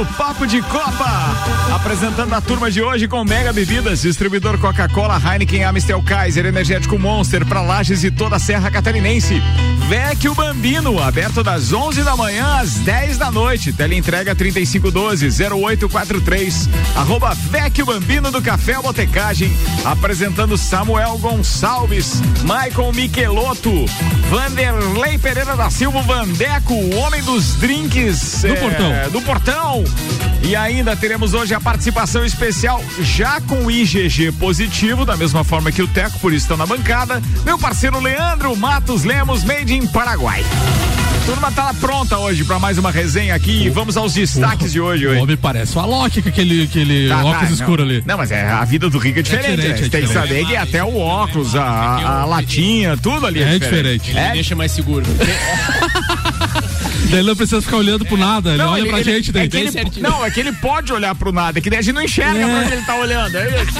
do Papo de Copa. Apresentando a turma de hoje com Mega Bebidas, distribuidor Coca-Cola, Heineken, Amistel Kaiser, Energético Monster para Lages e toda a Serra Catarinense. Vecchio Bambino, aberto das 11 da manhã às 10 da noite. Teleentrega 3512-0843. Arroba Vecchio Bambino do Café Botecagem. Apresentando Samuel Gonçalves, Michael Michelotto, Vanderlei Pereira da Silva, Vandeco, o homem dos drinks. Do é, portão. Do portão. E ainda teremos hoje a participação especial já com o IgG positivo, da mesma forma que o Teco, por isso está na bancada. Meu parceiro Leandro Matos Lemos, made in Paraguai. Turma tá pronta hoje para mais uma resenha aqui e vamos aos destaques o, de hoje. O homem parece o Alok com aquele, aquele tá, óculos tá, escuro não. ali. Não, mas é, a vida do Rico é diferente. É diferente, né? é Tem que saber que até o óculos, a, a, a latinha, tudo ali é, é diferente. diferente. Ele é? deixa mais seguro. Daí ele não precisa ficar olhando pro nada, ele não, olha ele, pra ele, gente. Daí. É ele, não, é que ele pode olhar pro nada, é que daí a gente não enxerga é. pra onde ele tá olhando, é isso?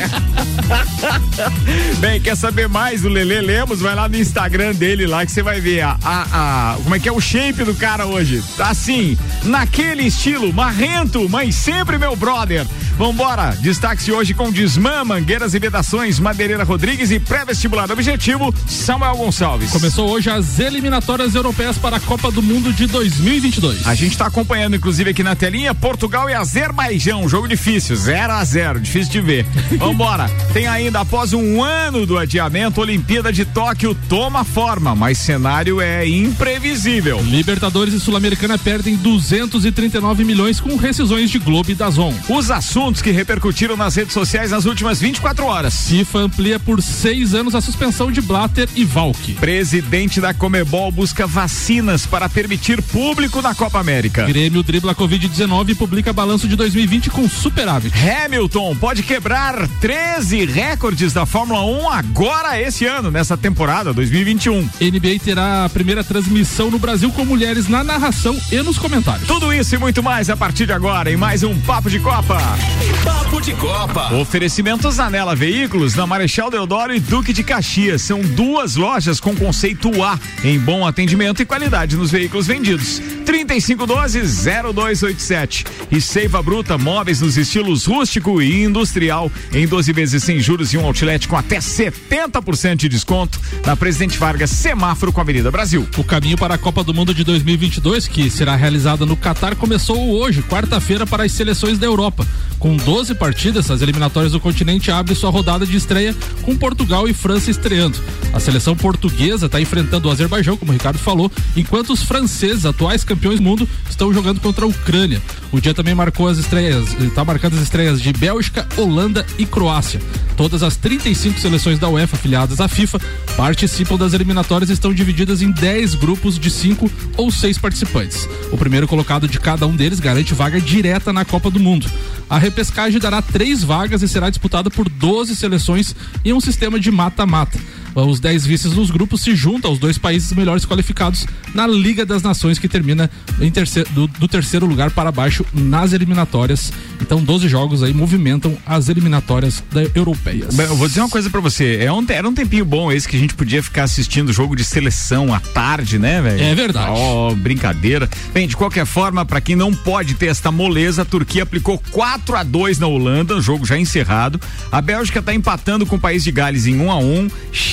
Bem, quer saber mais do Lele Lemos? Vai lá no Instagram dele lá que você vai ver a, a, a, como é que é o shape do cara hoje. Tá assim, naquele estilo, marrento, mas sempre meu brother. Vambora, destaque-se hoje com Desmã, Mangueiras e Vedações, Madeireira Rodrigues e pré-vestibular objetivo, Samuel Gonçalves. Começou hoje as eliminatórias europeias para a Copa do Mundo de 2022. A gente está acompanhando, inclusive, aqui na telinha, Portugal e Azerbaijão, jogo difícil, 0 a 0 difícil de ver. Vambora, tem ainda, após um ano do adiamento, Olimpíada de Tóquio toma forma, mas cenário é imprevisível. Libertadores e Sul-Americana perdem 239 milhões com rescisões de Globo e Dazon. Os assuntos assuntos que repercutiram nas redes sociais nas últimas 24 horas. FIFA amplia por seis anos a suspensão de Blatter e Valk. Presidente da Comebol busca vacinas para permitir público na Copa América. Grêmio dribla Covid-19 e publica balanço de 2020 com superávit. Hamilton pode quebrar 13 recordes da Fórmula 1 agora esse ano, nessa temporada 2021. NBA terá a primeira transmissão no Brasil com mulheres na narração e nos comentários. Tudo isso e muito mais a partir de agora em mais um Papo de Copa. Papo de Copa. Oferecimentos Anela Veículos na Marechal Deodoro e Duque de Caxias. São duas lojas com conceito A em bom atendimento e qualidade nos veículos vendidos. 3512-0287. E Seiva Bruta, móveis nos estilos rústico e industrial. Em 12 vezes sem juros e um outlet com até 70% de desconto. Na Presidente Vargas, semáforo com a Avenida Brasil. O caminho para a Copa do Mundo de 2022, que será realizada no Catar, começou hoje, quarta-feira, para as seleções da Europa. Com 12 partidas, as eliminatórias do continente abrem sua rodada de estreia com Portugal e França estreando. A seleção portuguesa está enfrentando o Azerbaijão, como o Ricardo falou, enquanto os franceses, atuais campeões do mundo, estão jogando contra a Ucrânia. O dia também marcou as estreias, está marcando as estreias de Bélgica, Holanda e Croácia. Todas as 35 seleções da UEFA afiliadas à FIFA participam das eliminatórias e estão divididas em 10 grupos de 5 ou 6 participantes. O primeiro colocado de cada um deles garante vaga direta na Copa do Mundo. A repescagem dará três vagas e será disputada por 12 seleções em um sistema de mata-mata. Os 10 vices dos grupos se juntam aos dois países melhores qualificados na Liga das Nações, que termina terceiro, do, do, terceiro lugar para baixo nas eliminatórias. Então, 12 jogos aí movimentam as eliminatórias da, europeias. Eu vou dizer uma coisa para você: é um, era um tempinho bom esse que a gente podia ficar assistindo jogo de seleção à tarde, né, velho? É verdade. Ó, oh, brincadeira. Bem, de qualquer forma, para quem não pode ter esta moleza, a Turquia aplicou 4 a 2 na Holanda, jogo já encerrado. A Bélgica está empatando com o país de Gales em 1 a 1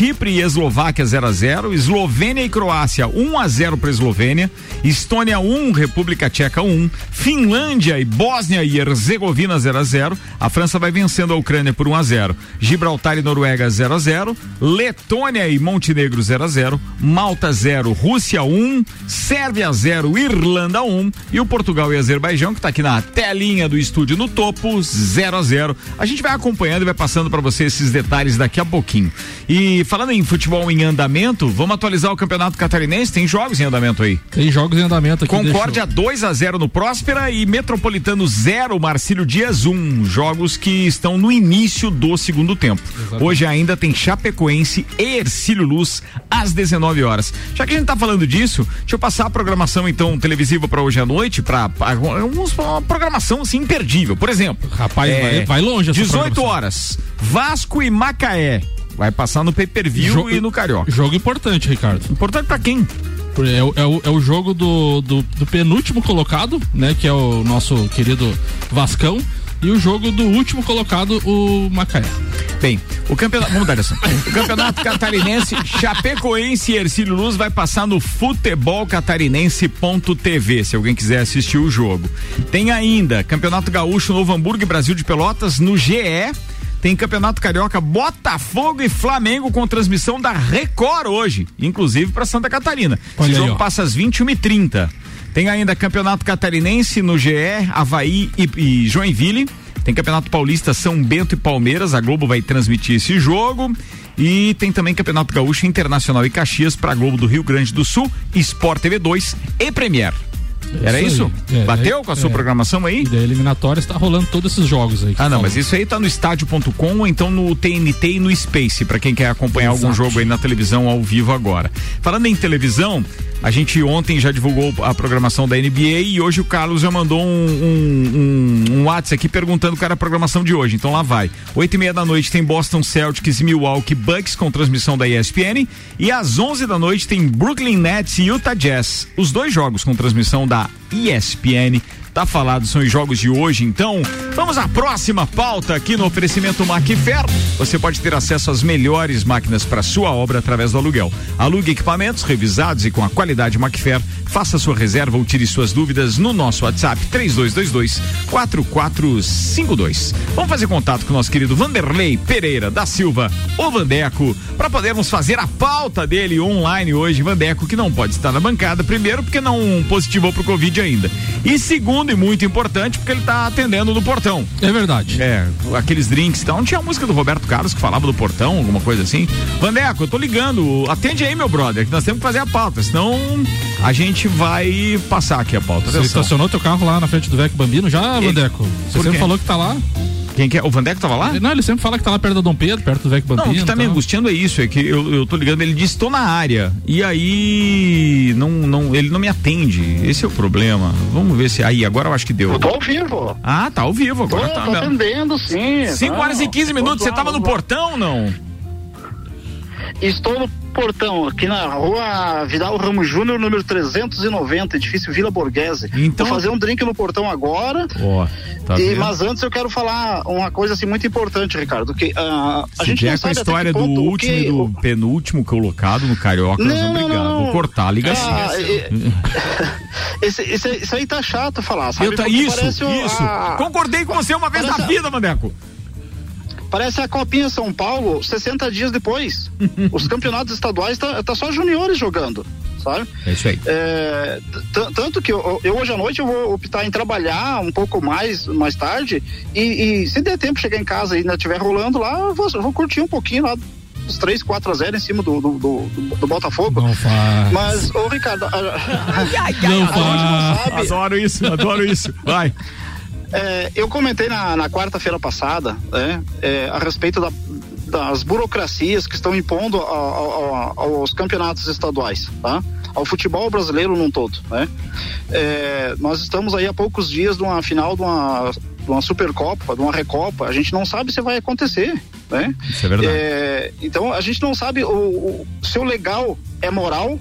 Chipre e Eslováquia 0 a 0 Eslovênia e Croácia 1 a 0 para Eslovênia, Estônia 1, República Tcheca 1, Finlândia e Bósnia e Herzegovina 0 a 0 A França vai vencendo a Ucrânia por 1 a 0 Gibraltar e Noruega 0 a 0 Letônia e Montenegro 0 a 0 Malta 0, Rússia 1, Sérvia 0, Irlanda 1 e o Portugal e Azerbaijão, que está aqui na telinha do estúdio no topo, 0 a 0 A gente vai acompanhando e vai passando para você esses detalhes daqui a pouquinho. E falando em futebol em andamento, vamos atualizar o Campeonato Catarinense? Tem jogos em andamento aí? Tem jogos em andamento aqui. Concórdia deixa... 2 a 0 no Próspera e Metropolitano 0, Marcílio Dias 1. Um, jogos que estão no início do segundo tempo. Exatamente. Hoje ainda tem Chapecoense e Ercílio Luz às 19 horas. Já que a gente tá falando disso, deixa eu passar a programação então televisiva para hoje à noite, para uma programação assim imperdível. Por exemplo, rapaz, é, vai, vai longe essa 18 horas. Vasco e Macaé. Vai passar no pay-per-view e no Carioca. Jogo importante, Ricardo. Importante para quem? É, é, o, é o jogo do, do, do penúltimo colocado, né? Que é o nosso querido Vascão e o jogo do último colocado, o Macaé. Bem, o campeonato. Vamos dar O campeonato catarinense, Chapecoense e Ercílio Luz vai passar no futebolcatarinense.tv, se alguém quiser assistir o jogo. Tem ainda Campeonato Gaúcho Novo Hamburgo e Brasil de Pelotas no GE. Tem Campeonato Carioca, Botafogo e Flamengo com transmissão da Record hoje, inclusive para Santa Catarina. Olha Esse jogo aí, passa às 21h30. Tem ainda Campeonato Catarinense no GE, Havaí e, e Joinville. Tem Campeonato Paulista São Bento e Palmeiras. A Globo vai transmitir esse jogo. E tem também Campeonato Gaúcho Internacional e Caxias para a Globo do Rio Grande do Sul, Sport TV 2 e Premier. Era isso? isso? É, Bateu com a sua é, programação aí? Da eliminatória está rolando todos esses jogos aí. Ah, não, falam. mas isso aí tá no estádio.com ou então no TNT e no Space, para quem quer acompanhar Exato. algum jogo aí na televisão ao vivo agora. Falando em televisão, a gente ontem já divulgou a programação da NBA e hoje o Carlos já mandou um, um, um, um WhatsApp aqui perguntando qual era a programação de hoje. Então lá vai. Oito e meia da noite tem Boston Celtics e Milwaukee Bucks com transmissão da ESPN e às onze da noite tem Brooklyn Nets e Utah Jazz. Os dois jogos com transmissão da ESPN Tá falado, são os jogos de hoje, então vamos à próxima pauta aqui no oferecimento Macfer. Você pode ter acesso às melhores máquinas para sua obra através do aluguel. Alugue equipamentos revisados e com a qualidade Macfer. Faça sua reserva ou tire suas dúvidas no nosso WhatsApp 3222 4452. Vamos fazer contato com o nosso querido Vanderlei Pereira da Silva, o Vandeco, para podermos fazer a pauta dele online hoje. Vandeco que não pode estar na bancada, primeiro porque não positivou pro Covid ainda. E segundo e muito importante porque ele tá atendendo no portão. É verdade. É, aqueles drinks e tal. Não tinha a música do Roberto Carlos que falava do portão, alguma coisa assim? Vandeco, eu tô ligando, atende aí, meu brother, que nós temos que fazer a pauta, senão a gente vai passar aqui a pauta. Você estacionou teu carro lá na frente do Vec Bambino já, Vandeco? Você sempre falou que tá lá? Quem que é? O Vandeco tava lá? Não, ele sempre fala que tá lá perto da Dom Pedro, perto do Vec Bambino. Não, o que tá me angustiando é isso, é que eu, eu tô ligando, ele disse, tô na área. E aí, não, não, ele não me atende. Esse é o problema. Vamos ver se. Aí, agora eu acho que deu. Eu tô ao vivo. Ah, tá ao vivo agora. Tô, tá tô atendendo, sim. 5 horas e 15 minutos, você tava no portão ou não? Estou no portão, aqui na rua Vidal Ramos Júnior, número 390, edifício Vila Borghese. Então... Vou fazer um drink no portão agora. Oh, tá e, mas antes eu quero falar uma coisa assim muito importante, Ricardo, que uh, a gente sabe com a história do último que... e do penúltimo colocado no Carioca, não, nós vamos brigar. Vou cortar a ligação. Ah, esse, esse, isso aí tá chato falar, sabe? Eu tá, isso, isso. A... Concordei com você uma vez parece na vida, Mandeco. Parece a Copinha São Paulo 60 dias depois. Os campeonatos estaduais tá, tá só juniores jogando. Sabe? É isso aí. É, tanto que eu, eu, hoje à noite eu vou optar em trabalhar um pouco mais mais tarde e, e se der tempo chegar em casa e ainda estiver rolando lá, eu vou, eu vou curtir um pouquinho lá os 3, 4 a 0 em cima do, do, do, do Botafogo. Não faz. Mas, ô Ricardo, a, a, não a, faz. Adoro isso, adoro isso. Vai. É, eu comentei na, na quarta-feira passada né, é, a respeito da, das burocracias que estão impondo a, a, aos campeonatos estaduais, tá? ao futebol brasileiro num todo. Né? É, nós estamos aí há poucos dias de uma final de uma, de uma Supercopa, de uma Recopa, a gente não sabe se vai acontecer. Né? Isso é verdade. É, então a gente não sabe o, o, se o legal é moral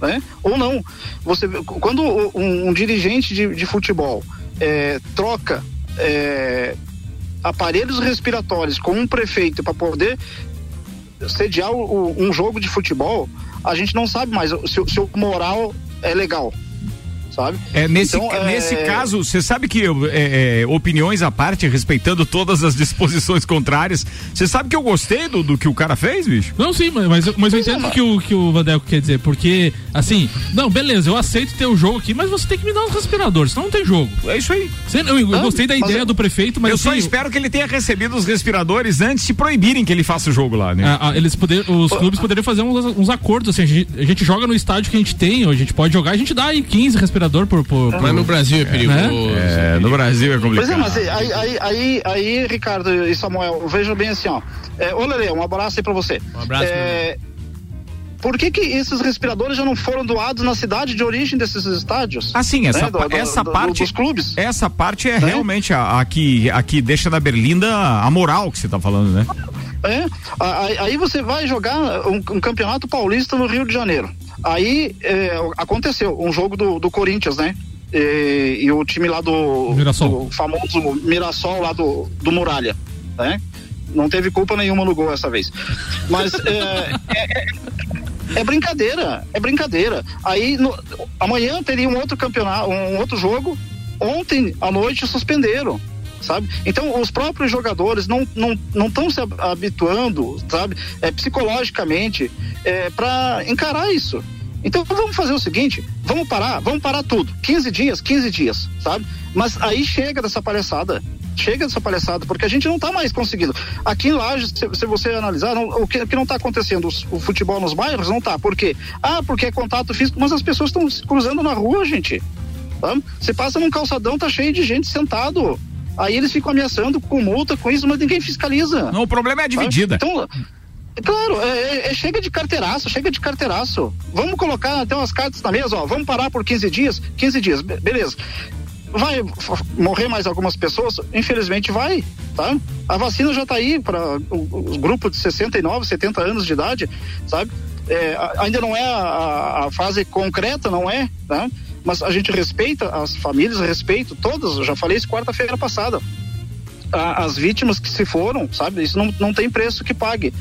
né? ou não. Você, quando um, um dirigente de, de futebol é, troca é, aparelhos respiratórios com um prefeito para poder sediar o, um jogo de futebol, a gente não sabe mais se, se o moral é legal sabe? É, nesse, então, é... nesse caso, você sabe que é, é, opiniões à parte, respeitando todas as disposições contrárias, você sabe que eu gostei do, do que o cara fez, bicho? Não, sim, mas, mas, mas eu entendo o que o, que o Vandeco quer dizer, porque, assim, não, beleza, eu aceito ter o jogo aqui, mas você tem que me dar um respirador, senão não tem jogo. É isso aí. Você, eu, eu gostei da ideia do prefeito, mas. Eu assim, só espero que ele tenha recebido os respiradores antes de proibirem que ele faça o jogo lá, né? A, a, eles poder, os clubes poderiam fazer uns, uns acordos, assim, a gente, a gente, joga no estádio que a gente tem, ou a gente pode jogar, a gente dá aí 15 respirador por, por, mas no Brasil é perigoso. Né? É, no Brasil é complicado. Pois é, mas aí, aí, aí, aí, Ricardo e Samuel, veja bem assim, ó. É, ô Lele, um abraço aí pra você. Um abraço. É, por que, que esses respiradores já não foram doados na cidade de origem desses estádios? Assim, essa, né? do, essa do, parte. dos clubes? Essa parte é, é? realmente a, a, que, a que deixa na Berlinda a moral que você está falando, né? É, aí você vai jogar um, um campeonato paulista no Rio de Janeiro. Aí é, aconteceu um jogo do, do Corinthians, né? E, e, o time lá do, Mirassol. do famoso Mirassol lá do, do Muralha, né? Não teve culpa nenhuma no gol essa vez. Mas é, é, é brincadeira, é brincadeira. Aí no, amanhã teria um outro campeonato, um outro jogo. Ontem à noite suspenderam sabe? Então os próprios jogadores não não não estão se habituando, sabe? É psicologicamente é, para encarar isso. Então vamos fazer o seguinte, vamos parar, vamos parar tudo. 15 dias, 15 dias, sabe? Mas aí chega dessa palhaçada. Chega dessa palhaçada, porque a gente não está mais conseguindo. Aqui em Lages, se, se você analisar, não, o, que, o que não está acontecendo, o, o, futebol nos bairros não está. Por quê? Ah, porque é contato físico, mas as pessoas estão se cruzando na rua, gente. Sabe? Você passa num calçadão, tá cheio de gente sentado. Aí eles ficam ameaçando com multa, com isso, mas ninguém fiscaliza. Não, o problema é a dividida. Sabe? Então, Claro, é, é, é, chega de carteiraço, chega de carteiraço. Vamos colocar até umas cartas na mesa, ó. Vamos parar por 15 dias? 15 dias, beleza. Vai morrer mais algumas pessoas? Infelizmente vai, tá? A vacina já está aí para os grupos de 69, 70 anos de idade, sabe? É, ainda não é a, a, fase concreta, não é, tá? Mas a gente respeita as famílias, respeito todas, eu já falei isso quarta-feira passada a, as vítimas que se foram, sabe? Isso não, não tem preço que pague.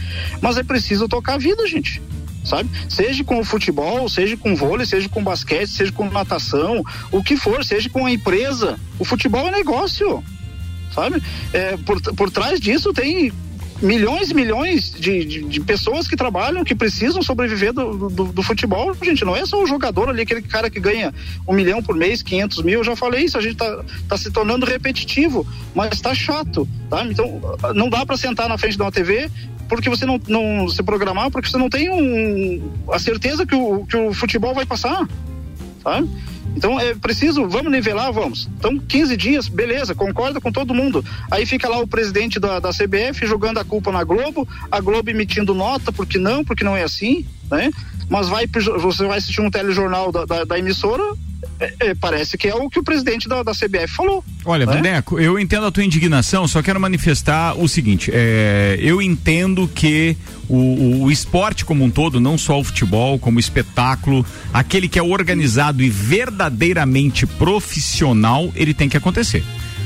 Mas é preciso tocar a vida, gente sabe? Seja com o futebol, seja com vôlei, seja com basquete, seja com natação, o que for, seja com a empresa. O futebol é negócio, sabe? É, por, por trás disso tem milhões e milhões de, de, de, pessoas que trabalham, que precisam sobreviver do, do, do, futebol, gente, não é só o jogador ali, aquele cara que ganha um milhão por mês, 500 mil, eu já falei isso, a gente tá, tá se tornando repetitivo, mas tá chato, tá? Então, não dá para sentar na frente de uma TV porque você não, não se programar, porque você não tem um, a certeza que o, que o futebol vai passar, sabe? Então é preciso, vamos nivelar, vamos. Então 15 dias, beleza, concorda com todo mundo. Aí fica lá o presidente da, da CBF jogando a culpa na Globo, a Globo emitindo nota porque não, porque não é assim, né? Mas vai você vai assistir um telejornal da, da, da emissora, é, é, parece que é o que o presidente da, da CBF falou. Olha, né? Vandeco, eu entendo a tua indignação, só quero manifestar o seguinte: é, eu entendo que o, o, o, esporte como um todo, não só o futebol, como o espetáculo, aquele que é organizado e verdadeiramente profissional, ele tem que acontecer.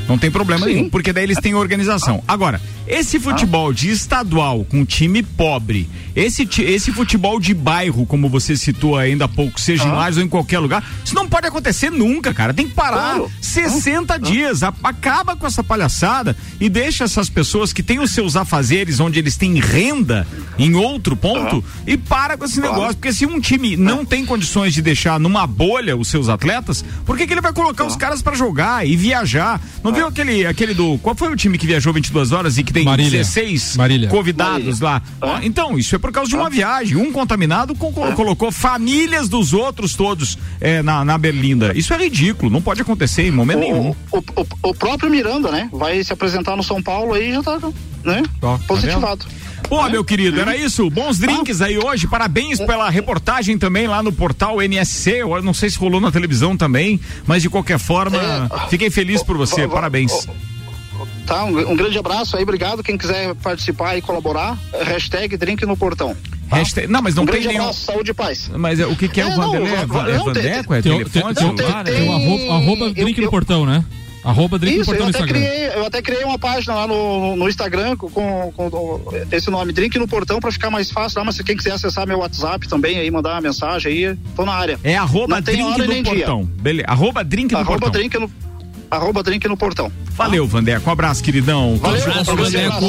Não tem problema Sim. nenhum, porque daí eles têm organização. Agora, esse futebol de estadual com time pobre, esse, esse futebol de bairro, como você citou ainda há pouco, seja ah. em Lages ou em qualquer lugar, isso não pode acontecer nunca, cara. Tem que parar claro. 60 ah. dias. Acaba com essa palhaçada e deixa essas pessoas que têm os seus afazeres onde eles têm renda em outro ponto ah. e para com esse claro. negócio. Porque se um time não tem condições de deixar numa bolha os seus atletas, por que, que ele vai colocar os caras para jogar e viajar? Não viu aquele, aquele do. Qual foi o time que viajou 22 horas e que tem Marília. 16 Marília. convidados Marília. lá? Então, isso é por causa de uma viagem. Um contaminado com, colocou famílias dos outros todos é, na, na Berlinda. Isso é ridículo, não pode acontecer em momento o, nenhum. O, o, o, próprio Miranda, né? Vai se apresentar no São Paulo aí já tá, né? Tá Positivado. Pô, meu querido, era isso. Bons drinks aí hoje. Parabéns pela reportagem também lá no portal NSC. Eu não sei se rolou na televisão também, mas de qualquer forma, é, fiquei feliz por você. Parabéns. Tá, um, um, grande abraço aí, obrigado. Quem quiser participar e colaborar, hashtag drink no portão. Tá? Hashtag, não, mas não um tem nenhum. Abraço, saúde e paz. Mas é, o que, que é, é o Vanderlei? É, é Vandeco? É telefone, celular? Tem, arroba, arroba drink no portão, né? Arroba Drink Isso, no Portão eu até, criei, eu até criei uma página lá no, no Instagram com, com, com, esse nome, Drink no Portão, pra ficar mais fácil lá, mas se quem quiser acessar meu WhatsApp também, aí mandar uma mensagem aí, tô na área. É arroba Drink no Portão. Beleza, arroba Drink no arroba Portão. Drink no arroba drink no portão. Valeu, Vandeco. Um abraço, queridão. Valeu, abraço, Vandeco.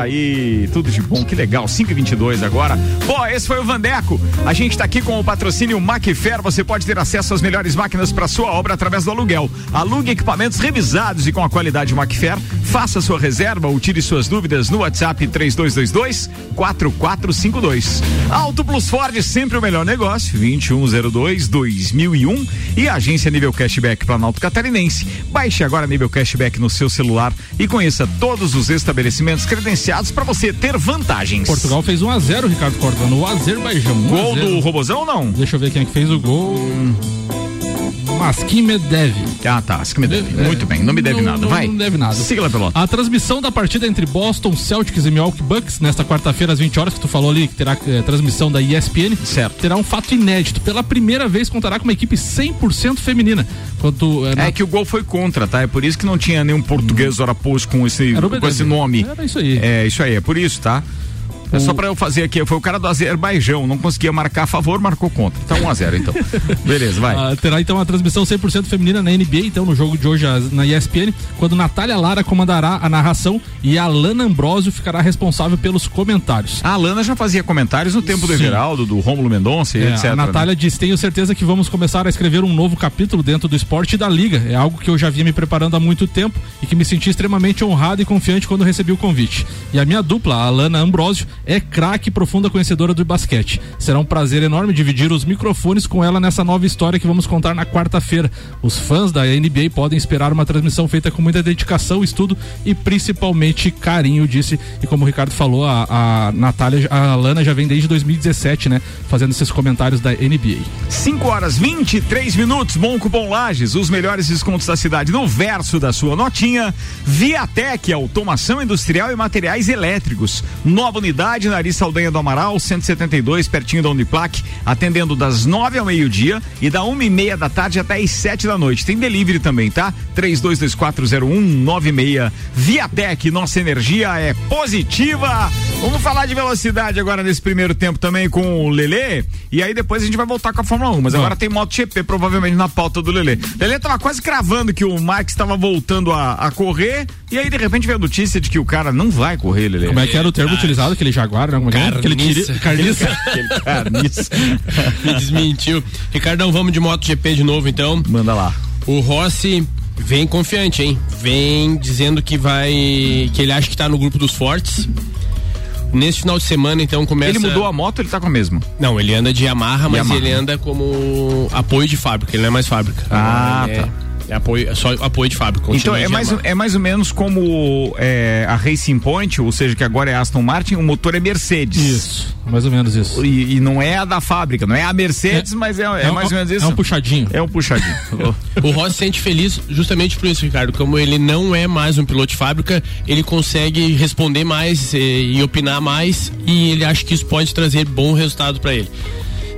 aí, tudo de bom, que legal. 5 e 22 agora. Bom, esse foi o Vandeco. A gente está aqui com o patrocínio Macfair. Você pode ter acesso às melhores máquinas para sua obra através do aluguel. Alugue equipamentos revisados e com a qualidade Macfair. Faça sua reserva ou tire suas dúvidas no WhatsApp 3222 4452. Auto Plus Ford, sempre o melhor negócio. 2102 2001 e agência nível cashback Planalto Catarinense. Baixe agora nível cashback no seu celular e conheça todos os estabelecimentos credenciados para você ter vantagens. Portugal fez 1 a 0 Ricardo Corda, no Azerbaijão. Gol do Robozão ou não? Deixa eu ver quem é que fez o gol. Maskin Medvedev. Ah, tá. Asquimedev. É, Muito bem. Não me deve não- nada. Vai. Não deve nada. Siga lá, pelota. A transmissão da partida entre Boston Celtics e Milwaukee Bucks nesta quarta-feira às 20 horas que tu falou ali que terá eh, transmissão da ESPN. Certo. Terá um fato inédito. Pela primeira vez contará com uma equipe 100% feminina. Quanto eh, na- É que o gol foi contra, tá? É por isso que não tinha nenhum português ora posto com esse, com esse nome. Era isso aí. É, isso aí, é por isso, tá? É só pra eu fazer aqui, foi o cara do Azerbaijão, não conseguia marcar a favor, marcou contra. Então 1 a 0 então. Beleza, vai. Ah, terá então a transmissão 100% feminina na NBA, então no jogo de hoje na ESPN, quando Natália Lara comandará a narração e a Lana Ambrosio ficará responsável pelos comentários. A Alana já fazia comentários no tempo do Sim. Everaldo, do Rômulo Mendonça e É, etc. a Natália diz: Tenho certeza que vamos começar a escrever um novo capítulo dentro do esporte e da liga. É algo que eu já vinha me preparando há muito tempo e que me senti extremamente honrado e confiante quando recebi o convite. E a minha dupla, a Alana Ambrosio, é craque profunda conhecedora do basquete. Será um prazer enorme dividir os microfones com ela nessa nova história que vamos contar na quarta-feira. Os fãs da NBA podem esperar uma transmissão feita com muita dedicação, estudo e principalmente carinho, disse. E como o Ricardo falou, a, a Natália, a Alana já vem desde 2017, né? Fazendo esses comentários da NBA. 5 horas 23 minutos, bom cupom Lages, os melhores descontos da cidade no verso da sua notinha. Viatec, automação industrial e materiais elétricos. Nova unidade na Ari Saldanha do Amaral, 172, pertinho da Uniplac, atendendo das 9 ao meio-dia e da uma e meia da tarde até as 7 da noite. Tem delivery também, tá? 32240196. Viatec, nossa energia é positiva. Vamos falar de velocidade agora nesse primeiro tempo também com o Lelê. E aí depois a gente vai voltar com a Fórmula 1. Mas agora tem MotoGP provavelmente na pauta do Lelê. Lelê tava quase cravando que o Max estava voltando a, a correr. E aí de repente veio a notícia de que o cara não vai correr, Lelê. Como é que era o termo utilizado? Aquele jaguar, né? Como é que era? Aquele tiri- Carniça. carniça. Aquele carniça. Me desmentiu. Ricardão, vamos de MotoGP de novo então. Manda lá. O Rossi vem confiante, hein? Vem dizendo que vai. que ele acha que tá no grupo dos fortes. Nesse final de semana, então, começa. Ele mudou a moto, ele tá com a mesma. Não, ele anda de Yamaha, mas Yamaha. ele anda como apoio de fábrica, ele não é mais fábrica. Ah, Ele tá. É, é apoio, é só apoio de fábrica. Então é mais, é mais ou menos como é, a Racing Point, ou seja, que agora é Aston Martin, o motor é Mercedes. Isso, mais ou menos isso. E, e não é a da fábrica, não é a Mercedes, mas é, é mais ou menos isso. É um puxadinho. É um puxadinho. O Rossi se sente feliz justamente por isso, Ricardo. Como ele não é mais um piloto de fábrica, ele consegue responder mais eh, e opinar mais e ele acha que isso pode trazer bom resultado para ele.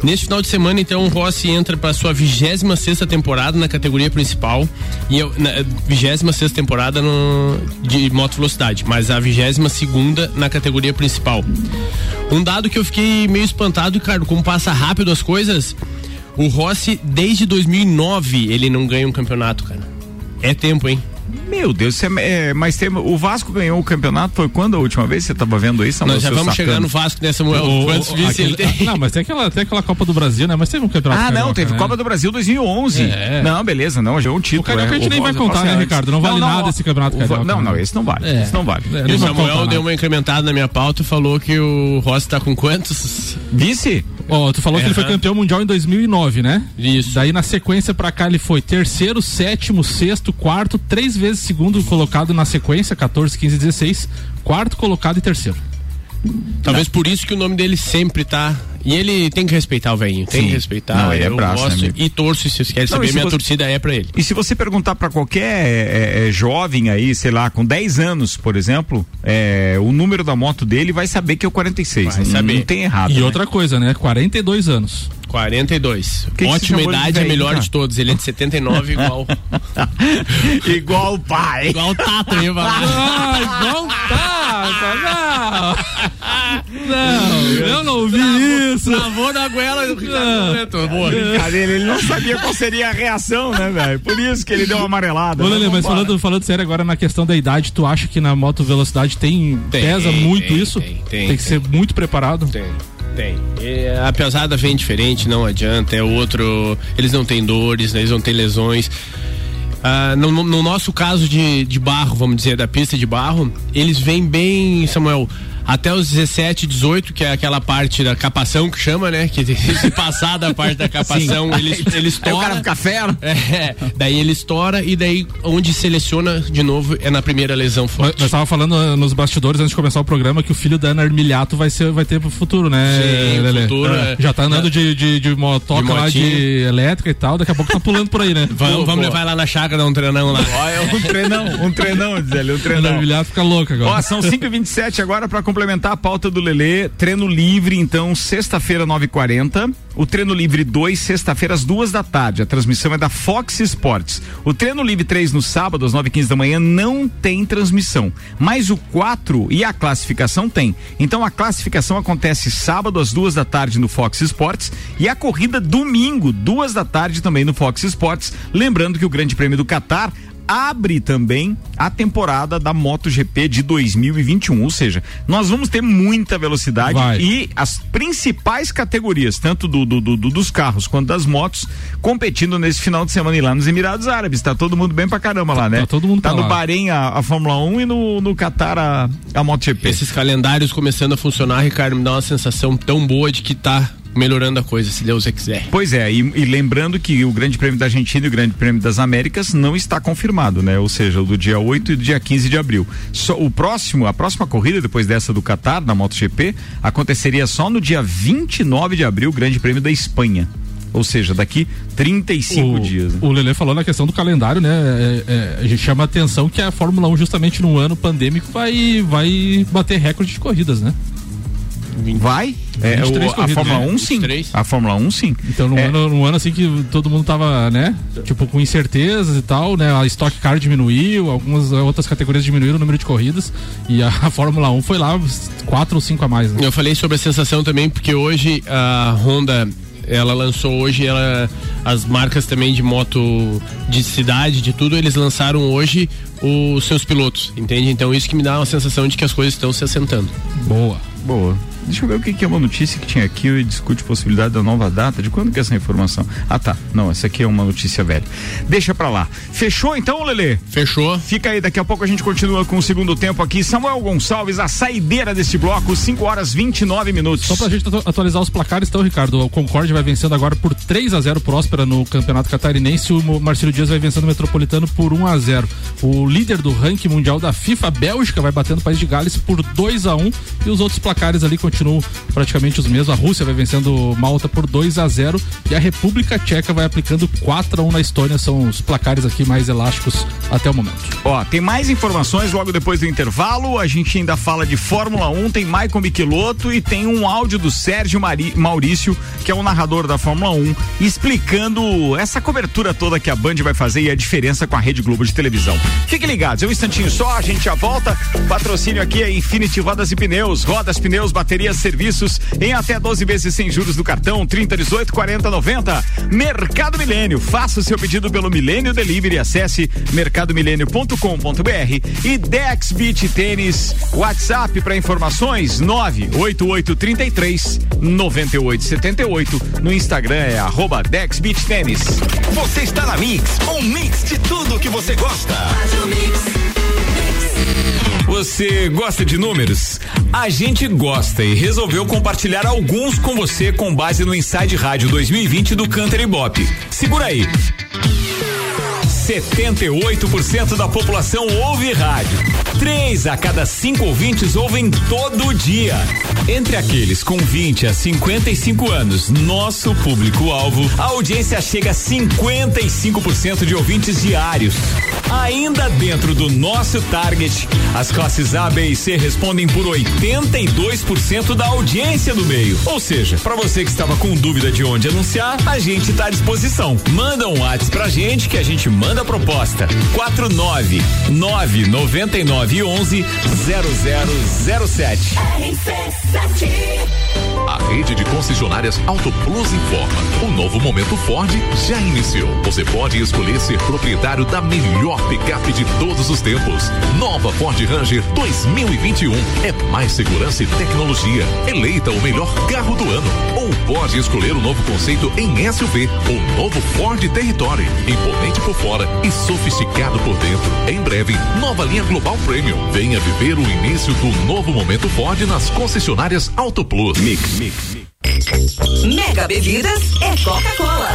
Neste final de semana, então, o Rossi entra para sua 26 sexta temporada na categoria principal e eu, na 26 sexta temporada no, de moto velocidade, mas a 22 segunda na categoria principal. Um dado que eu fiquei meio espantado, Ricardo, como passa rápido as coisas. O Rossi, desde 2009, ele não ganha um campeonato, cara. É tempo, hein? Meu Deus, é, é, mas tem, o Vasco ganhou o campeonato, foi quando a última vez você tava vendo isso? Nós já vamos sacana? chegar no Vasco, né, Samuel? O- Quantos o- vice ele aquele- tem? Não, mas tem aquela, tem aquela Copa do Brasil, né? Mas teve um campeonato Ah, não, carioca, teve né? Copa do Brasil 2011. É. Não, beleza, não, já é um título. O Carioca é. a gente nem vai Vasco contar, né, é antes. Ricardo? Não vale nada esse campeonato o carioca, Não, né? não, esse não vale. É. Esse não vale. É, o Samuel deu uma incrementada na minha pauta e falou que o Rossi tá com quantos? Vice? Ó, tu falou que ele foi campeão mundial em 2009, né? Isso. Daí na sequência pra cá ele foi terceiro, sétimo, sexto, quarto, três vezes segundo colocado na sequência, 14, 15, 16, quarto colocado e terceiro. Talvez por isso que o nome dele sempre tá. E ele tem que respeitar o velhinho. Tem Sim. que respeitar. Não, ele é eu braço, né, gosto amigo? e torço. Se vocês querem saber, minha você- torcida é pra ele. E se você perguntar pra qualquer é, é, jovem aí, sei lá, com 10 anos, por exemplo, é, o número da moto dele vai saber que é o 46. Vai não, saber. não tem errado. E né? outra coisa, né? 42 anos. 42. que Ótima de idade, a velhinho, melhor de todos. Ele é de 79, igual. Igual o pai. igual o Tato aí, vai. Ah, não tá, não. Não, eu não ouvi isso. Travou na goela do Ricardo Neto. Boa. Brincadeira, ele não sabia qual seria a reação, né, velho? Por isso que ele deu uma amarelada. Ô, Lelê, mas falando, falando sério agora na questão da idade, tu acha que na moto velocidade tem, Tem, pesa muito tem, isso? tem, tem, que ser muito preparado. Tem, tem. A pesada vem diferente, não adianta. É outro. Eles não têm dores, né? eles não têm lesões. No, no- no nosso caso de, de barro, vamos dizer, da pista de barro, eles vêm bem, Samuel. Até os 17, 18, que é aquela parte da capação que chama, né? Que se passar da parte da capação, ele, ele estoura. Aí o cara fica fera. É, daí ele estoura e daí onde seleciona de novo é na primeira lesão forte. Nós estávamos falando uh, nos bastidores antes de começar o programa que o filho da Ana Armiliato vai, ser, vai ter pro futuro, né? Sim, Lelê? futuro. É. Já tá andando de, de, de motoca de lá de elétrica e tal, daqui a pouco tá pulando por aí, né? vamos, pô, vamos pô. levar lá na chácara dar um treinão lá. um treinão, um treinão, diz ele, um treinão. Ana Armiliato fica louca agora. Ó, são 5 e 27 agora para complementar a pauta do Lelê. Treino livre, então, sexta-feira, 9h40. O treino livre 2, sexta-feira, às duas da tarde. A transmissão é da Fox Sports. O treino livre 3 no sábado, às 9 h 15 da manhã, não tem transmissão. Mas o 4 e a classificação tem. Então a classificação acontece sábado, às duas da tarde, no Fox Sports. E a corrida domingo, duas da tarde, também no Fox Sports. Lembrando que o Grande Prêmio do Catar abre também a temporada da MotoGP de 2021, ou seja, nós vamos ter muita velocidade Vai. e as principais categorias, tanto do, do, do, dos carros quanto das motos, competindo nesse final de semana e lá nos Emirados Árabes. Tá todo mundo bem pra caramba lá, né? Tá todo mundo Tá no lá. Bahrein a, a, Fórmula 1 e no, no Qatar a, a MotoGP. Esses calendários começando a funcionar, Ricardo, me dá uma sensação tão boa de que tá melhorando a coisa, se Deus quiser. Pois é, e, e, lembrando que o Grande Prêmio da Argentina e o Grande Prêmio das Américas não está confirmado, né? Ou seja, o do dia 8 e do dia 15 de abril. Só, o próximo, a próxima corrida depois dessa do Qatar, da MotoGP, aconteceria só no dia 29 de abril, o Grande Prêmio da Espanha. Ou seja, daqui 35 o, dias. Né? O Lele falou na questão do calendário, né? É, é, a gente chama a atenção que a Fórmula 1, justamente no ano pandêmico, vai, vai bater recorde de corridas, né? Vai? É, o, a Fórmula 1 sim. 23. A Fórmula 1 sim. Então, num, é. ano, num ano assim que todo mundo tava, né? Tipo, com incertezas e tal, né? A Stock Car diminuiu, algumas outras categorias diminuíram o número de corridas e a, a Fórmula 1 foi lá quatro ou cinco a mais. Né? Eu falei sobre a sensação também, porque hoje a Honda ela lançou hoje ela, as marcas também de moto de cidade, de tudo, eles lançaram hoje os seus pilotos, entende? Então isso que me dá uma sensação de que as coisas estão se assentando. Boa. Boa. Deixa eu ver o que, que é uma notícia que tinha aqui e discute possibilidade da nova data. De quando que é essa informação? Ah, tá. Não, essa aqui é uma notícia velha. Deixa pra lá. Fechou então, Lele? Fechou. Fica aí, daqui a pouco a gente continua com o segundo tempo aqui. Samuel Gonçalves, a saideira deste bloco, 5 horas 29 minutos. Só pra gente atualizar os placares, então, Ricardo. O Concorde vai vencendo agora por 3 a 0 Próspera no Campeonato Catarinense. O Marcelo Dias vai vencendo o Metropolitano por 1 a 0 O líder do ranking mundial da FIFA, Bélgica, vai batendo o País de Gales por 2 a 1 E os outros placares ali continuam continuam praticamente os mesmos. A Rússia vai vencendo Malta por 2 a 0 e a República Tcheca vai aplicando 4 a 1 na Estônia. São os placares aqui mais elásticos até o momento. Ó, tem mais informações logo depois do intervalo. A gente ainda fala de Fórmula 1, tem Maicon Michelotto e tem um áudio do Sérgio Mari, Maurício, que é o narrador da Fórmula 1, explicando essa cobertura toda que a Band vai fazer e a diferença com a Rede Globo de televisão. Fiquem ligados, é um instantinho só, a gente já volta. Patrocínio aqui é Infinity Rodas e Pneus, rodas, pneus, bateria serviços em até 12 vezes sem juros do cartão 30 18 40 90. Mercado Milênio. Faça o seu pedido pelo Milênio Delivery. Acesse mercadomilênio.com.br e Dex Beach Tênis. WhatsApp para informações 98833 9878. No Instagram é arroba Dex Beach Tênis. Você está na Mix, um mix de tudo que você gosta. Você gosta de números? A gente gosta e resolveu compartilhar alguns com você com base no Inside Rádio 2020 do Canter Ibope. Segura aí. 78% da população ouve rádio. Três a cada cinco ouvintes ouvem todo dia. Entre aqueles com 20 a 55 anos, nosso público-alvo, a audiência chega a 55% de ouvintes diários. Ainda dentro do nosso target, as classes A, B e C respondem por 82% da audiência do meio. Ou seja, para você que estava com dúvida de onde anunciar, a gente está à disposição. Manda um WhatsApp pra gente que a gente manda a proposta. 49 999 11 0007. A rede de concessionárias Auto Plus informa. O novo momento Ford já iniciou. Você pode escolher ser proprietário da melhor picape de todos os tempos. Nova Ford Ranger 2021. É mais segurança e tecnologia. Eleita o melhor carro do ano. Ou pode escolher o novo conceito em SUV. O novo Ford Territory. Imponente por fora fora e sofisticado por dentro. Em breve, nova linha Global Premium. Venha viver o início do novo momento Ford nas concessionárias Auto Plus. Mix, mix, mix. Mega Bebidas é Coca-Cola.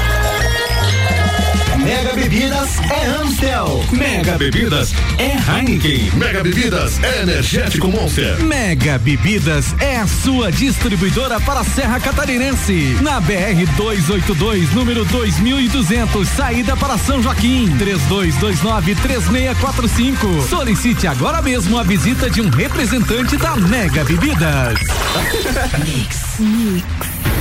Mega Bebidas é Amstel. Mega Bebidas é Heineken. Mega Bebidas é Energético Monster. Mega Bebidas é a sua distribuidora para a Serra Catarinense. Na BR 282, número 2200, saída para São Joaquim. 32293645. Solicite agora mesmo a visita de um representante da Mega Bebidas. mix, mix.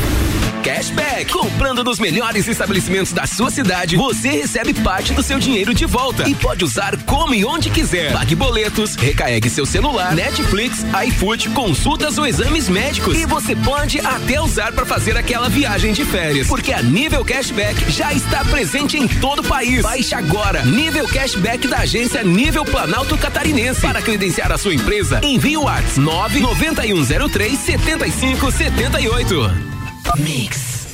Cashback. Comprando nos melhores estabelecimentos da sua cidade, você recebe parte do seu dinheiro de volta e pode usar como e onde quiser. Pague boletos, recarregue seu celular, Netflix, iFood, consultas ou exames médicos. E você pode até usar para fazer aquela viagem de férias, porque a Nível Cashback já está presente em todo o país. Baixe agora Nível Cashback da agência Nível Planalto Catarinense. Para credenciar a sua empresa, envie o WhatsApp 99103 7578. Mix.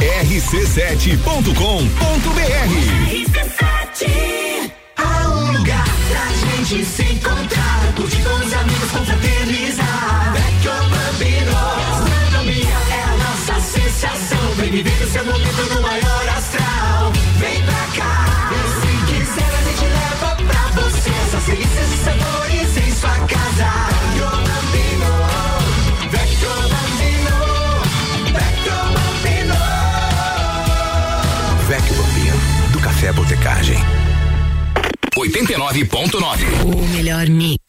rc7.com.br RC7 Há um lugar pra gente se encontrar. Curtir com os amigos, confraternizar Vecchio Bambino Gastronomia é a nossa sensação. Vem viver o seu momento no maior astral. Vem pra cá. E se quiser a gente leva pra você. Essas delícias e sabores em sua casa 89.9 O melhor mix.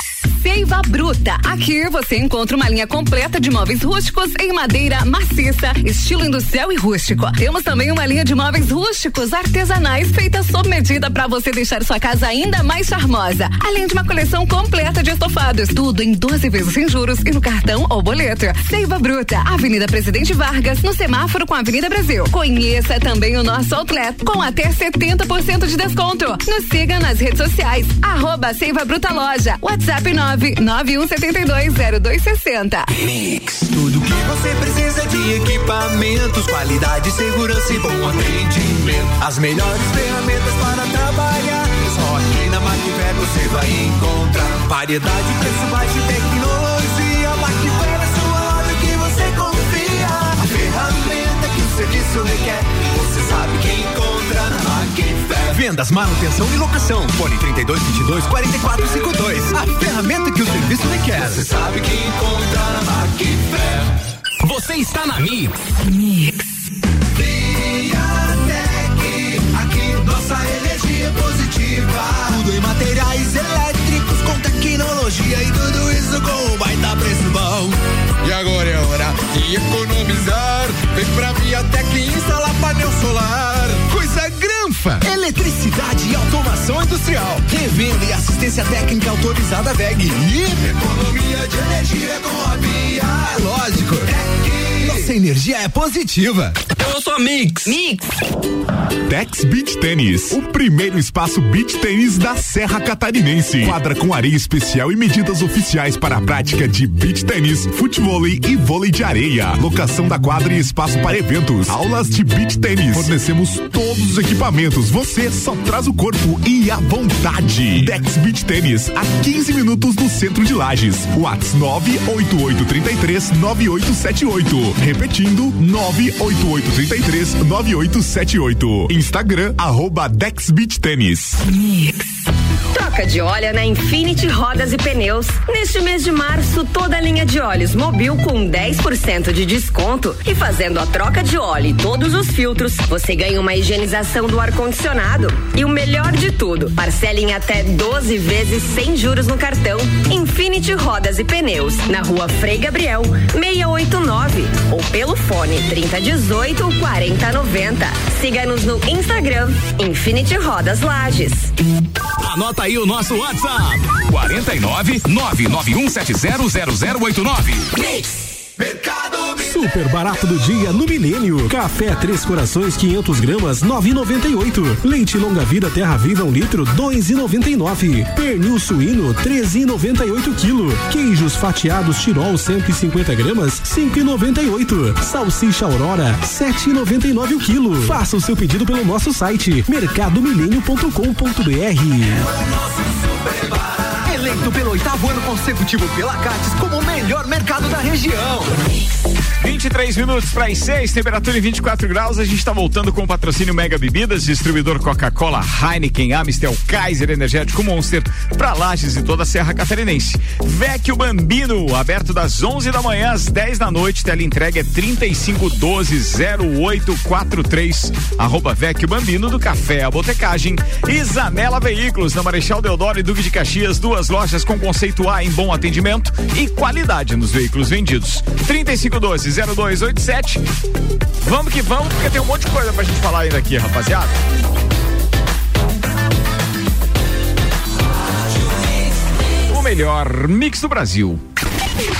Seiva Bruta. Aqui você encontra uma linha completa de móveis rústicos em madeira maciça, estilo industrial e rústico. Temos também uma linha de móveis rústicos artesanais feita sob medida para você deixar sua casa ainda mais charmosa. Além de uma coleção completa de estofados, tudo em 12 vezes sem juros e no cartão ou boleto. Seiva Bruta, Avenida Presidente Vargas, no semáforo com a Avenida Brasil. Conheça também o nosso outlet com até 70% de desconto. Nos siga nas redes sociais, arroba Seiva Bruta Loja, WhatsApp 9 91720260. Mix. Tudo que você precisa de equipamentos, qualidade, segurança e bom atendimento. As melhores ferramentas para trabalhar. Só aqui na Macfer você vai encontrar variedade, preço baixo e tecnologia. Macfer é sua loja que você confia. A ferramenta que o serviço requer, você sabe que encontra. Vendas, manutenção e locação. Fone 3222 4452. A ferramenta que o serviço requer. Você sabe que encontra na Macfer. Você está na Mix. Mix. Viatec, aqui nossa energia é positiva. Tudo em materiais elétricos com tecnologia e tudo isso com um baita preço bom. E agora é hora de economizar. Vem pra Viatec instalar painel solar. Eletricidade e automação industrial. Revenda e assistência técnica autorizada VEG. E economia de energia com a Via. É lógico. Nossa energia é positiva. Eu sou Mix. Mix. Dex Beach Tênis, o primeiro espaço beach tênis da Serra Catarinense. Quadra com areia especial e medidas oficiais para a prática de beach tênis, futebol e vôlei de areia. Locação da quadra e espaço para eventos. Aulas de beach tênis. Fornecemos todos os equipamentos. Você só traz o corpo e a vontade. Dex Beach Tênis, a 15 minutos do centro de Lages. Whats 98833 9878. Repetindo, 98833 9878. Instagram, arroba Dex Beach Tênis. Mix. Troca de óleo na Infinity Rodas e Pneus. Neste mês de março, toda a linha de óleos Mobil com 10% de desconto. E fazendo a troca de óleo e todos os filtros, você ganha uma higienização do ar-condicionado. E o melhor de tudo, parcela em até 12 vezes sem juros no cartão. Infinity Rodas e Pneus, na rua Frei Gabriel, 689. Ou pelo fone 3018 4090. Siga-nos no Instagram, Infinity Rodas Lages. Anota aí o nosso WhatsApp: 49 991700089. Super barato do dia no Milênio. Café Três Corações 500 gramas 9,98. Leite longa vida Terra Viva 1 litro 2,99. Pernil suíno 13,98 quilo. Queijos fatiados Tirol 150 gramas 5,98. Salsicha Aurora 7,99 o quilo. Faça o seu pedido pelo nosso site mercadomilênio.com.br. Eleito pelo oitavo ano consecutivo pela Cates como o melhor mercado da região. 23 minutos para as 6, temperatura em 24 graus. A gente está voltando com o patrocínio Mega Bebidas, distribuidor Coca-Cola, Heineken, Amstel, Kaiser, Energético Monster, para Lages e toda a Serra Catarinense. Vecchio Bambino, aberto das 11 da manhã às 10 da noite. Tela entrega é 3512-0843. Arroba Vecchio Bambino do Café a Botecagem. Zanela Veículos, na Marechal Deodoro e Duque de Caxias, duas lojas com conceito A em bom atendimento e qualidade nos veículos vendidos. 3512-0287. Vamos que vamos, porque tem um monte de coisa pra gente falar ainda aqui, rapaziada. O melhor mix do Brasil.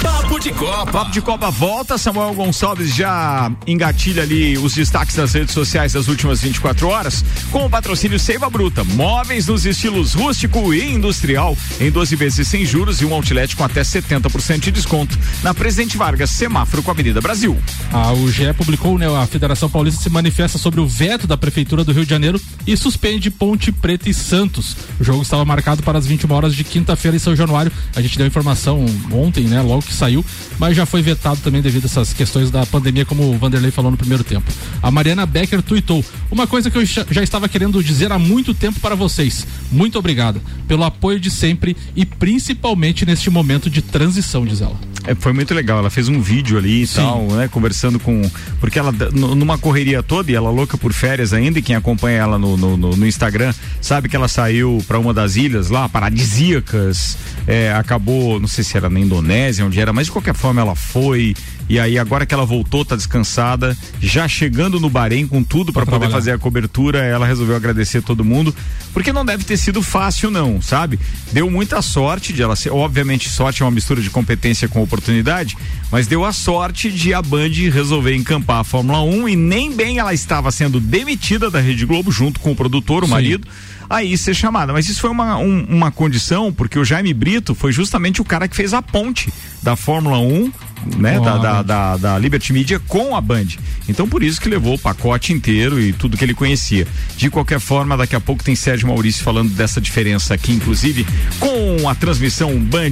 Papo de Copa. Papo de Copa volta. Samuel Gonçalves já engatilha ali os destaques das redes sociais das últimas 24 horas com o patrocínio Seiva Bruta. Móveis nos estilos rústico e industrial em 12 vezes sem juros e um outlet com até 70% de desconto. Na Presidente Vargas, semáforo com a Avenida Brasil. A UGE publicou, né, a Federação Paulista se manifesta sobre o veto da Prefeitura do Rio de Janeiro e suspende Ponte Preta e Santos. O jogo estava marcado para as 21 horas de quinta-feira em São Januário. A gente deu informação ontem, né, que saiu, mas já foi vetado também devido a essas questões da pandemia, como o Vanderlei falou no primeiro tempo. A Mariana Becker tuitou: Uma coisa que eu já estava querendo dizer há muito tempo para vocês. Muito obrigada pelo apoio de sempre e principalmente neste momento de transição, diz ela. É, foi muito legal. Ela fez um vídeo ali e Sim. tal, né? Conversando com. Porque ela, numa correria toda, e ela louca por férias ainda, e quem acompanha ela no, no, no- no Instagram sabe que ela saiu para uma das ilhas lá, paradisíacas. é, acabou, não sei se era na Indonésia, onde era, mas de qualquer forma ela foi. E aí, agora que ela voltou, tá descansada, já chegando no Bahrein com tudo para poder fazer a cobertura, ela resolveu agradecer todo mundo, porque não deve ter sido fácil, não, sabe? Deu muita sorte de ela ser, obviamente, sorte é uma mistura de competência com oportunidade, mas deu a sorte de a Band resolver encampar a Fórmula 1 e nem bem ela estava sendo demitida da Rede Globo junto com o produtor, o Sim. marido. Aí ser chamada. Mas isso foi uma, um- uma condição, porque o Jaime Brito foi justamente o cara que fez a ponte da Fórmula 1 né, da, da, da, da Liberty Media com a Band. Então por isso que levou o pacote inteiro e tudo que ele conhecia. De qualquer forma, daqui a pouco tem Sérgio Maurício falando dessa diferença aqui, inclusive com a transmissão Band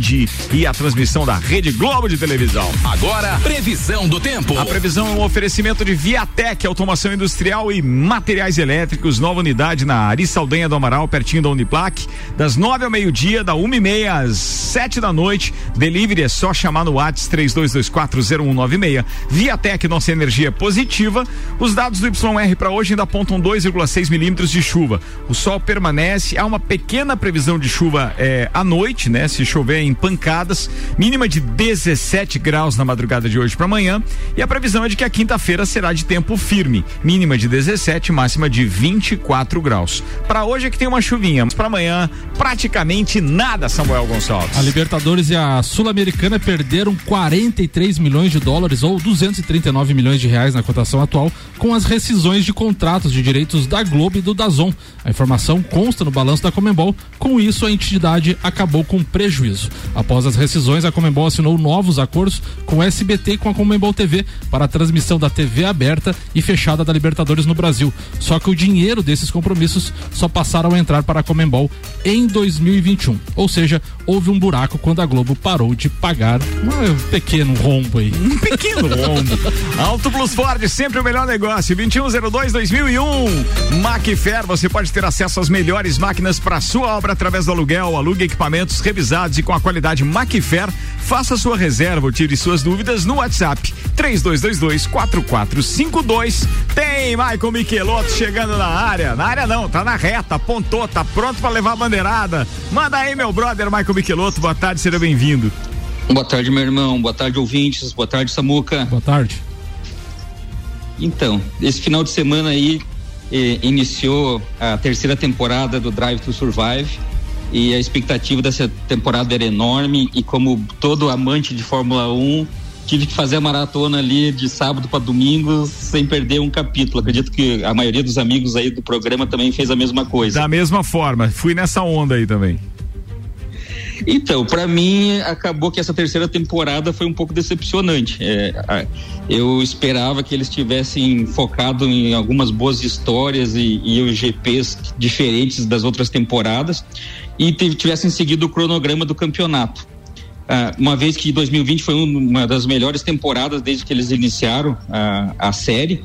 e a transmissão da Rede Globo de televisão. Agora, previsão do tempo. A previsão é um oferecimento de Viatec, automação industrial e materiais elétricos, nova unidade na Ari Saldanha do Amaral, pertinho da Uniplac, das nove ao meio-dia, da uma e meia às sete da noite. Delivery é só chamar no WhatsApp 32240196. Viatec, nossa energia positiva. Os dados do YR para hoje ainda apontam 2,6 milímetros de chuva. O sol permanece, há uma pequena previsão de chuva eh, à noite, né? Se chover em pancadas, mínima de 17 graus na madrugada de hoje para amanhã. E a previsão é de que a quinta-feira será de tempo firme, mínima de 17, máxima de 24 graus. Para hoje é que tem uma chuvinha, mas para amanhã praticamente nada, Samuel Gonçalves. A Libertadores e a Sul-Americana perderam 43 milhões de dólares ou 239 milhões de reais na cotação atual com as rescisões de contratos de direitos da Globo e do Dazon. A informação consta no balanço da Comembol. Com isso, a entidade acabou com prejuízo. Após as rescisões, a Comembol assinou novos acordos com o SBT e com a Comembol TV para a transmissão da TV aberta e fechada da Libertadores no Brasil. Só que o dinheiro desses compromissos só passaram a entrar para a Comembol em 2021. Ou seja, houve um buraco quando a Globo parou de pagar um pequeno rombo aí. Um pequeno rombo. Auto Plus Ford, sempre o melhor negócio. 2102-2001. Macfair, você pode ter acesso às melhores máquinas para sua obra através do aluguel. Alugue equipamentos revisados e com a qualidade Macfair. Faça sua reserva ou tire suas dúvidas no WhatsApp 3222-4452. Tem Michael Michelotto chegando na área. Na área não, tá na reta, apontou, tá pronto para levar a bandeirada. Manda aí, meu brother Michael Michelotto. Boa tarde, seja bem-vindo. Boa tarde, meu irmão. Boa tarde, ouvintes. Boa tarde, Samuca. Boa tarde. Então, esse final de semana aí eh, iniciou a terceira temporada do Drive to Survive e a expectativa dessa temporada era enorme e como todo amante de Fórmula 1 tive que fazer a maratona ali de sábado para domingo sem perder um capítulo. Acredito que a maioria dos amigos aí do programa também fez a mesma coisa. Da mesma forma, fui nessa onda aí também. Então, para mim, acabou que essa terceira temporada foi um pouco decepcionante. É, eu esperava que eles tivessem focado em algumas boas histórias e, e os GPs diferentes das outras temporadas e tivessem seguido o cronograma do campeonato. Ah, uma vez que 2020 foi uma das melhores temporadas desde que eles iniciaram a, a série,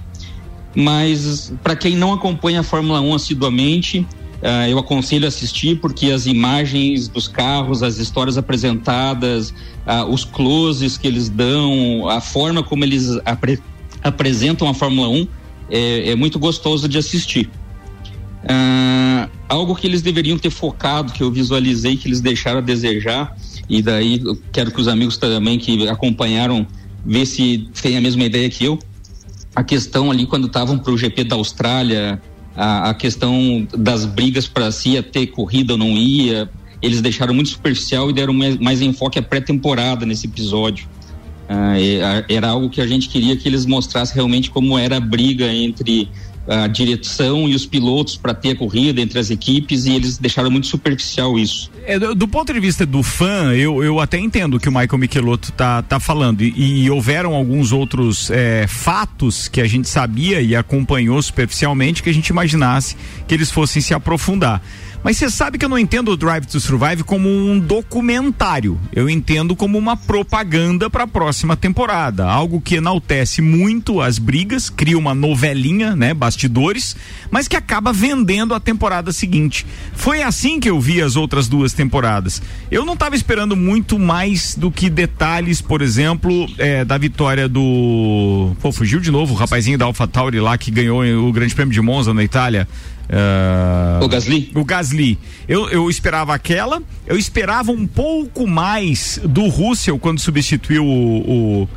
mas para quem não acompanha a Fórmula 1 assiduamente, Uh, eu aconselho assistir porque as imagens dos carros, as histórias apresentadas, uh, os closes que eles dão, a forma como eles apre apresentam a Fórmula 1 é, é muito gostoso de assistir. Uh, algo que eles deveriam ter focado, que eu visualizei, que eles deixaram a desejar, e daí quero que os amigos também que acompanharam ver se têm a mesma ideia que eu. A questão ali quando estavam para o GP da Austrália, a, a questão das brigas para se ia ter corrida ou não ia, eles deixaram muito superficial e deram mais, mais enfoque à pré-temporada nesse episódio. Ah, era algo que a gente queria que eles mostrassem realmente como era a briga entre a direção e os pilotos para ter a corrida entre as equipes e eles deixaram muito superficial isso. É, do, do, ponto de vista do fã, eu, eu até entendo o que o Michael Michelotto tá, tá falando e, e houveram alguns outros é, fatos que a gente sabia e acompanhou superficialmente que a gente imaginasse que eles fossem se aprofundar. Mas você sabe que eu não entendo o Drive to Survive como um documentário. Eu entendo como uma propaganda para a próxima temporada. Algo que enaltece muito as brigas, cria uma novelinha, né? Bastidores, mas que acaba vendendo a temporada seguinte. Foi assim que eu vi as outras duas temporadas. Eu não estava esperando muito mais do que detalhes, por exemplo, é, da vitória do. Pô, fugiu de novo o rapazinho da AlphaTauri lá que ganhou o Grande Prêmio de Monza na Itália. Uh, o Gasly? O Gasly. Eu, eu esperava aquela, eu esperava um pouco mais do Russell quando substituiu o, o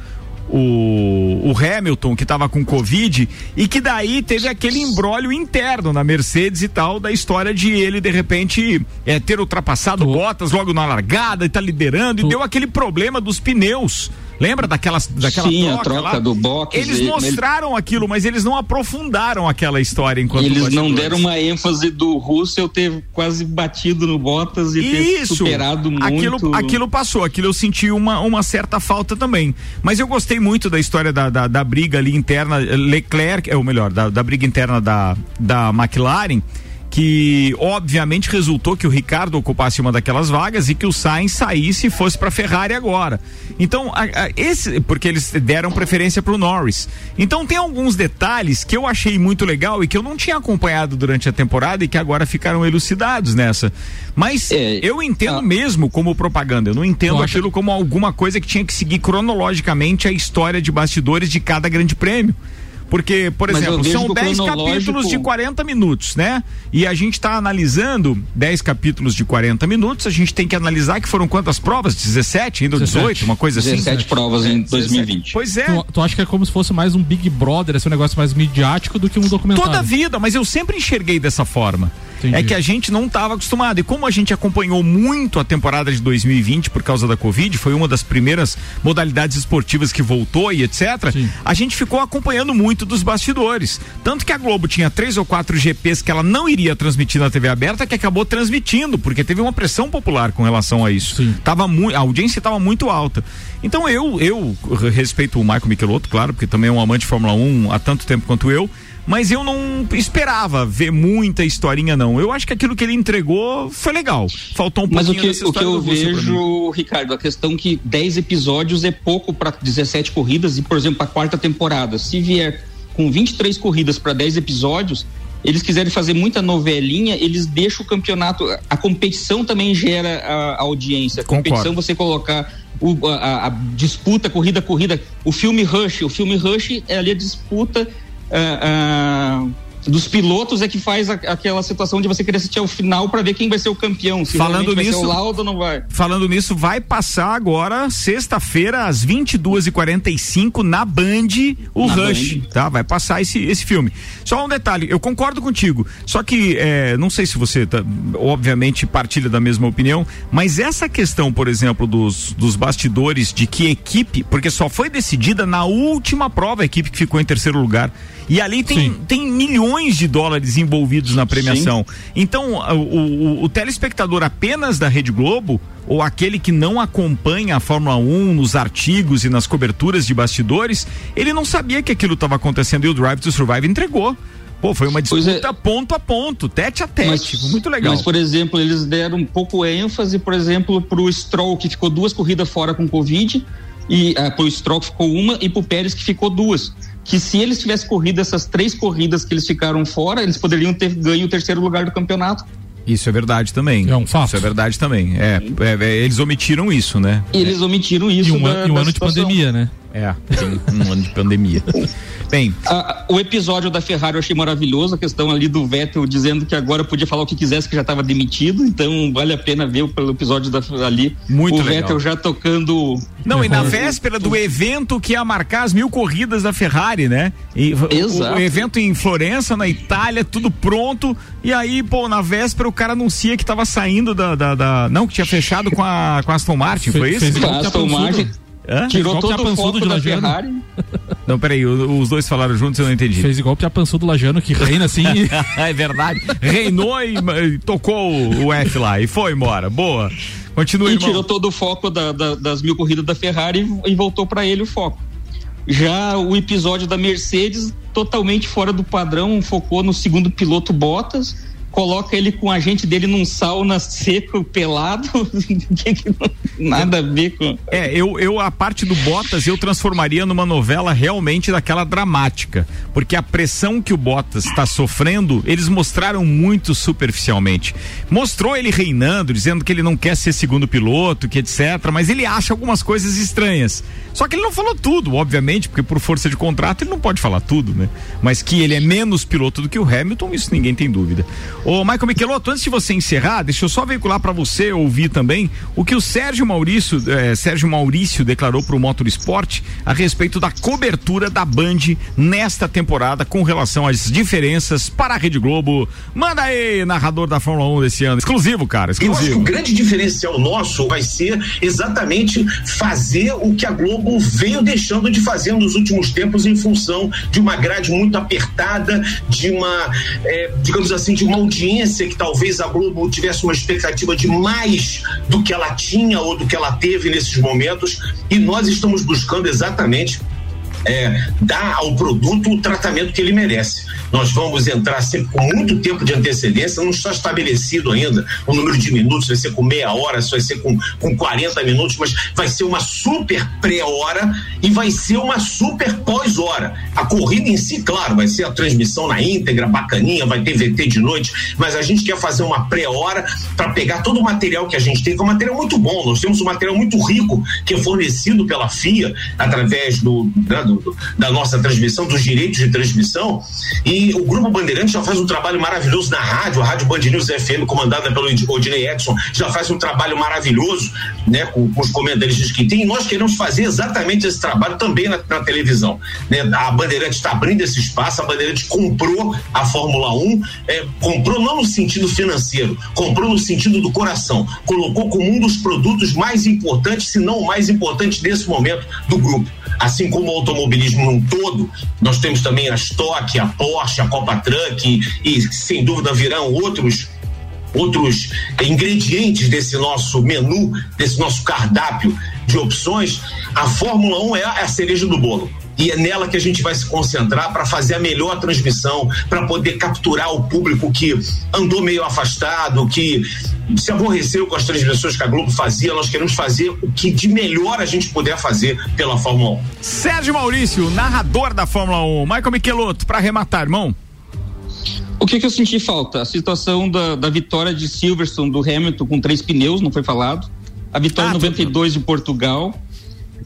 o, o Hamilton que estava com Covid e que daí teve aquele embrólio interno na Mercedes e tal da história de ele de repente é, ter ultrapassado o Bottas logo na largada e tá liderando e deu aquele problema dos pneus Lembra daquelas, daquela Sim, troca, a troca lá? do box. Eles mostraram ele... aquilo, mas eles não aprofundaram aquela história enquanto Eles não deram uma ênfase do Russell ter quase batido no Bottas e Isso. ter superado muito. Aquilo, aquilo passou, aquilo eu senti uma, uma certa falta também. Mas eu gostei muito da história da, da, da briga ali interna, Leclerc, ou melhor, da, da briga interna da, da McLaren que obviamente resultou que o Ricardo ocupasse uma daquelas vagas e que o Sainz saísse e fosse para Ferrari agora. Então, a, a, esse porque eles deram preferência para o Norris. Então tem alguns detalhes que eu achei muito legal e que eu não tinha acompanhado durante a temporada e que agora ficaram elucidados nessa. Mas é, eu entendo mesmo como propaganda. Eu não entendo aquilo como alguma coisa que tinha que seguir cronologicamente a história de bastidores de cada grande prêmio. Porque, por Mas exemplo, são 10 capítulos de 40 minutos, né? E a gente está analisando 10 capítulos de 40 minutos, a gente tem que analisar que foram quantas provas? 17, ainda 18, uma coisa 17 assim? 17 provas em 2020. Pois é. Tu, tu acha que é como se fosse mais um Big Brother, esse um negócio mais midiático do que um documentário? Toda a vida, mas eu sempre enxerguei dessa forma. Entendi. É que a gente não estava acostumado. E como a gente acompanhou muito a temporada de 2020 por causa da Covid, foi uma das primeiras modalidades esportivas que voltou e etc. Sim. A gente ficou acompanhando muito dos bastidores. Tanto que a Globo tinha três ou quatro GPs que ela não iria transmitir na TV aberta, que acabou transmitindo, porque teve uma pressão popular com relação a isso. Sim. Tava muito, a audiência estava muito alta. Então eu, eu respeito o Michael Michelotto, claro, porque também é um amante de Fórmula 1 há tanto tempo quanto eu mas eu não esperava ver muita historinha, não. Eu acho que aquilo que ele entregou foi legal. Faltou um Mas o pouquinho que, o que eu vejo, Ricardo, a questão que 10 episódios é pouco para 17 corridas e, por exemplo, a quarta temporada. Se vier com 23 corridas para 10 episódios, eles quiserem fazer muita novelinha, eles deixam o campeonato. A competição também gera a, a audiência. A competição, Concordo. você colocar o- a, a disputa, corrida, corrida. O filme Rush, o filme Rush é ali a disputa. Ah, dos pilotos é que faz a- aquela situação de você querer assistir ao final para ver quem vai ser o campeão. Se Falando vai nisso- ser o Lauda ou não vai. Falando nisso, vai passar agora, sexta-feira, às 22h45, na Band, o Na Rush. Band. Tá? Vai passar esse, esse filme. Só um detalhe, eu concordo contigo. Só que, é, não sei se você, tá, obviamente, partilha da mesma opinião, mas essa questão, por exemplo, dos, dos bastidores de que equipe, porque só foi decidida na última prova a equipe que ficou em terceiro lugar. E ali tem, tem milhões de dólares envolvidos na premiação. Então, o, o- o telespectador apenas da Rede Globo, ou aquele que não acompanha a Fórmula 1 nos artigos e nas coberturas de bastidores, ele não sabia que aquilo estava acontecendo e o Drive to Survive entregou. Pô, foi uma disputa ponto a ponto, tete a tete. Foi muito legal. Mas, por exemplo, eles deram um pouco ênfase, por exemplo, pro Stroll, que ficou duas corridas fora com Covid, e ah, pro Stroll que ficou uma, e pro Pérez que ficou duas. Que se eles tivessem corrido essas três corridas que eles ficaram fora, eles poderiam ter ganho o terceiro lugar do campeonato. Isso é verdade também. É um fato. Isso é verdade também. É, é, é, eles omitiram isso, né? Eles omitiram isso. E um da- e um da ano de situação. pandemia, né? É, tem um ano de pandemia. Bem, Ah, o episódio da Ferrari eu achei maravilhoso, a questão ali do Vettel dizendo que agora podia falar o que quisesse, que já estava demitido, então vale a pena ver pelo episódio da, ali. Muito o legal. Vettel já tocando. Não, e na véspera do evento que ia marcar as mil corridas da Ferrari, né? E o- Exato. O, evento em Florença, na Itália, tudo pronto. E aí, pô, na véspera o cara anuncia que tava saindo da. da- da- não, que tinha fechado com a, com a Aston Martin, foi isso? fez a Aston Martin. Hã? Tirou todo o foco de da. Ferrari. Não, peraí, o- os dois falaram juntos, eu não entendi. Fez igual o Piapançu do Lajano, que reina assim. é verdade. Reinou e, e tocou o F lá e foi embora. Boa. Continua, e irmão. tirou todo o foco da- da- das mil corridas da Ferrari e, e voltou para ele o foco. Já o episódio da Mercedes, totalmente fora do padrão, focou no segundo piloto Bottas, coloca ele com a gente dele num sauna seco, pelado, nada a ver com. É, eu, eu a parte do Bottas eu transformaria numa novela realmente daquela dramática, porque a pressão que o Bottas está sofrendo, eles mostraram muito superficialmente. Mostrou ele reinando, dizendo que ele não quer ser segundo piloto, que etc, mas ele acha algumas coisas estranhas. Só que ele não falou tudo, obviamente, porque por força de contrato ele não pode falar tudo, né? Mas que ele é menos piloto do que o Hamilton, isso ninguém tem dúvida. Ô, Michael Michelotto, antes de você encerrar, deixa eu só veicular para você ouvir também o que o Sérgio Maurício, eh, Sérgio Maurício declarou para o Motorsport a respeito da cobertura da Band nesta temporada com relação às diferenças para a Rede Globo. Manda aí, narrador da Fórmula 1 desse ano. Exclusivo, cara, Eu acho que o exclusivo. grande diferencial nosso vai ser exatamente fazer o que a Globo veio deixando de fazer nos últimos tempos em função de uma grade muito apertada, de uma, eh, digamos assim, de uma audiência que talvez a Globo tivesse uma expectativa de mais do que ela tinha ou do que ela teve nesses momentos, e nós estamos buscando exatamente é, dar ao produto o tratamento que ele merece. Nós vamos entrar sempre com muito tempo de antecedência, não está estabelecido ainda o número de minutos, vai ser com meia hora, vai ser com, com 40 minutos, mas vai ser uma super pré-hora e vai ser uma super pós-hora. A corrida em si, claro, vai ser a transmissão na íntegra, bacaninha, vai ter VT de noite, mas a gente quer fazer uma pré-hora para pegar todo o material que a gente tem, que é um material muito bom. Nós temos um material muito rico que é fornecido pela FIA através do, né, do- da nossa transmissão, dos direitos de transmissão. E o Grupo Bandeirante já faz um trabalho maravilhoso na rádio, a Rádio Band News FM, comandada pelo Odinei Edson, já faz um trabalho maravilhoso né, com, com os comentaristas que tem. E nós queremos fazer exatamente esse trabalho também na, na televisão. Né? A Bandeirante está abrindo esse espaço, a Bandeirante comprou a Fórmula 1, é, comprou não no sentido financeiro, comprou no sentido do coração, colocou como um dos produtos mais importantes, se não o mais importante nesse momento do grupo. Assim como o automobilismo num todo, nós temos também a Stock, a Porsche, a Copa Truck e, e sem dúvida virão outros outros ingredientes desse nosso menu, desse nosso cardápio de opções, a Fórmula 1 é a cereja do bolo. E é nela que a gente vai se concentrar para fazer a melhor transmissão, para poder capturar o público que andou meio afastado, que se aborreceu com as transmissões que a Globo fazia. Nós queremos fazer o que de melhor a gente puder fazer pela Fórmula 1. Sérgio Maurício, narrador da Fórmula 1. Michael Michelotto, para arrematar, irmão. O que, que, eu senti falta? A situação da, da vitória de Silverstone do Hamilton com três pneus, não foi falado. A vitória ah, 92 de Portugal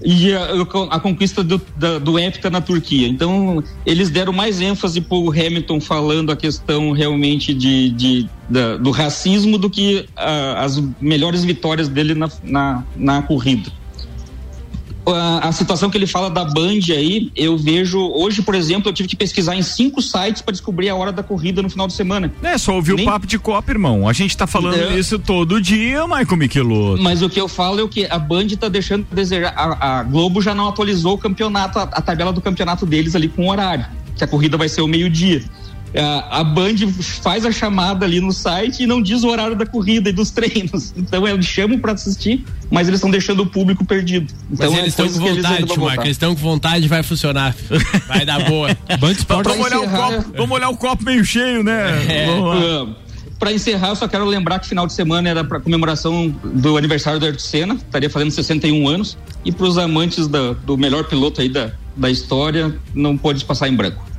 e a, a conquista do, da, do EFTA na Turquia. Então, eles deram mais ênfase para o Hamilton falando a questão realmente de, de da, do racismo do que a, as melhores vitórias dele na, na, na corrida a, a, situação que ele fala da Band aí, eu vejo. Hoje, por exemplo, eu tive que pesquisar em cinco sites para descobrir a hora da corrida no final de semana. É, só ouvir Nem... o papo de Copa, irmão. A gente tá falando isso todo dia, Michael Michelotto. Mas o que eu falo é o que a Band tá deixando de desejar. A, a Globo já não atualizou o campeonato, a, a tabela do campeonato deles ali com o horário. Que a corrida vai ser o meio-dia a, a Band faz a chamada ali no site e não diz o horário da corrida e dos treinos. Então eles chamam para assistir, mas eles estão deixando o público perdido. Então mas eles estão com vontade, Marcos. Eles estão com vontade, vai funcionar. Vai dar boa. Band Sport vamos, olhar o copo, vamos olhar o copo meio cheio, né? É. Para encerrar, eu só quero lembrar que final de semana era para comemoração do aniversário do Ayrton Senna, estaria fazendo 61 anos. E para os amantes da, do melhor piloto aí da, da história, não pode passar em branco.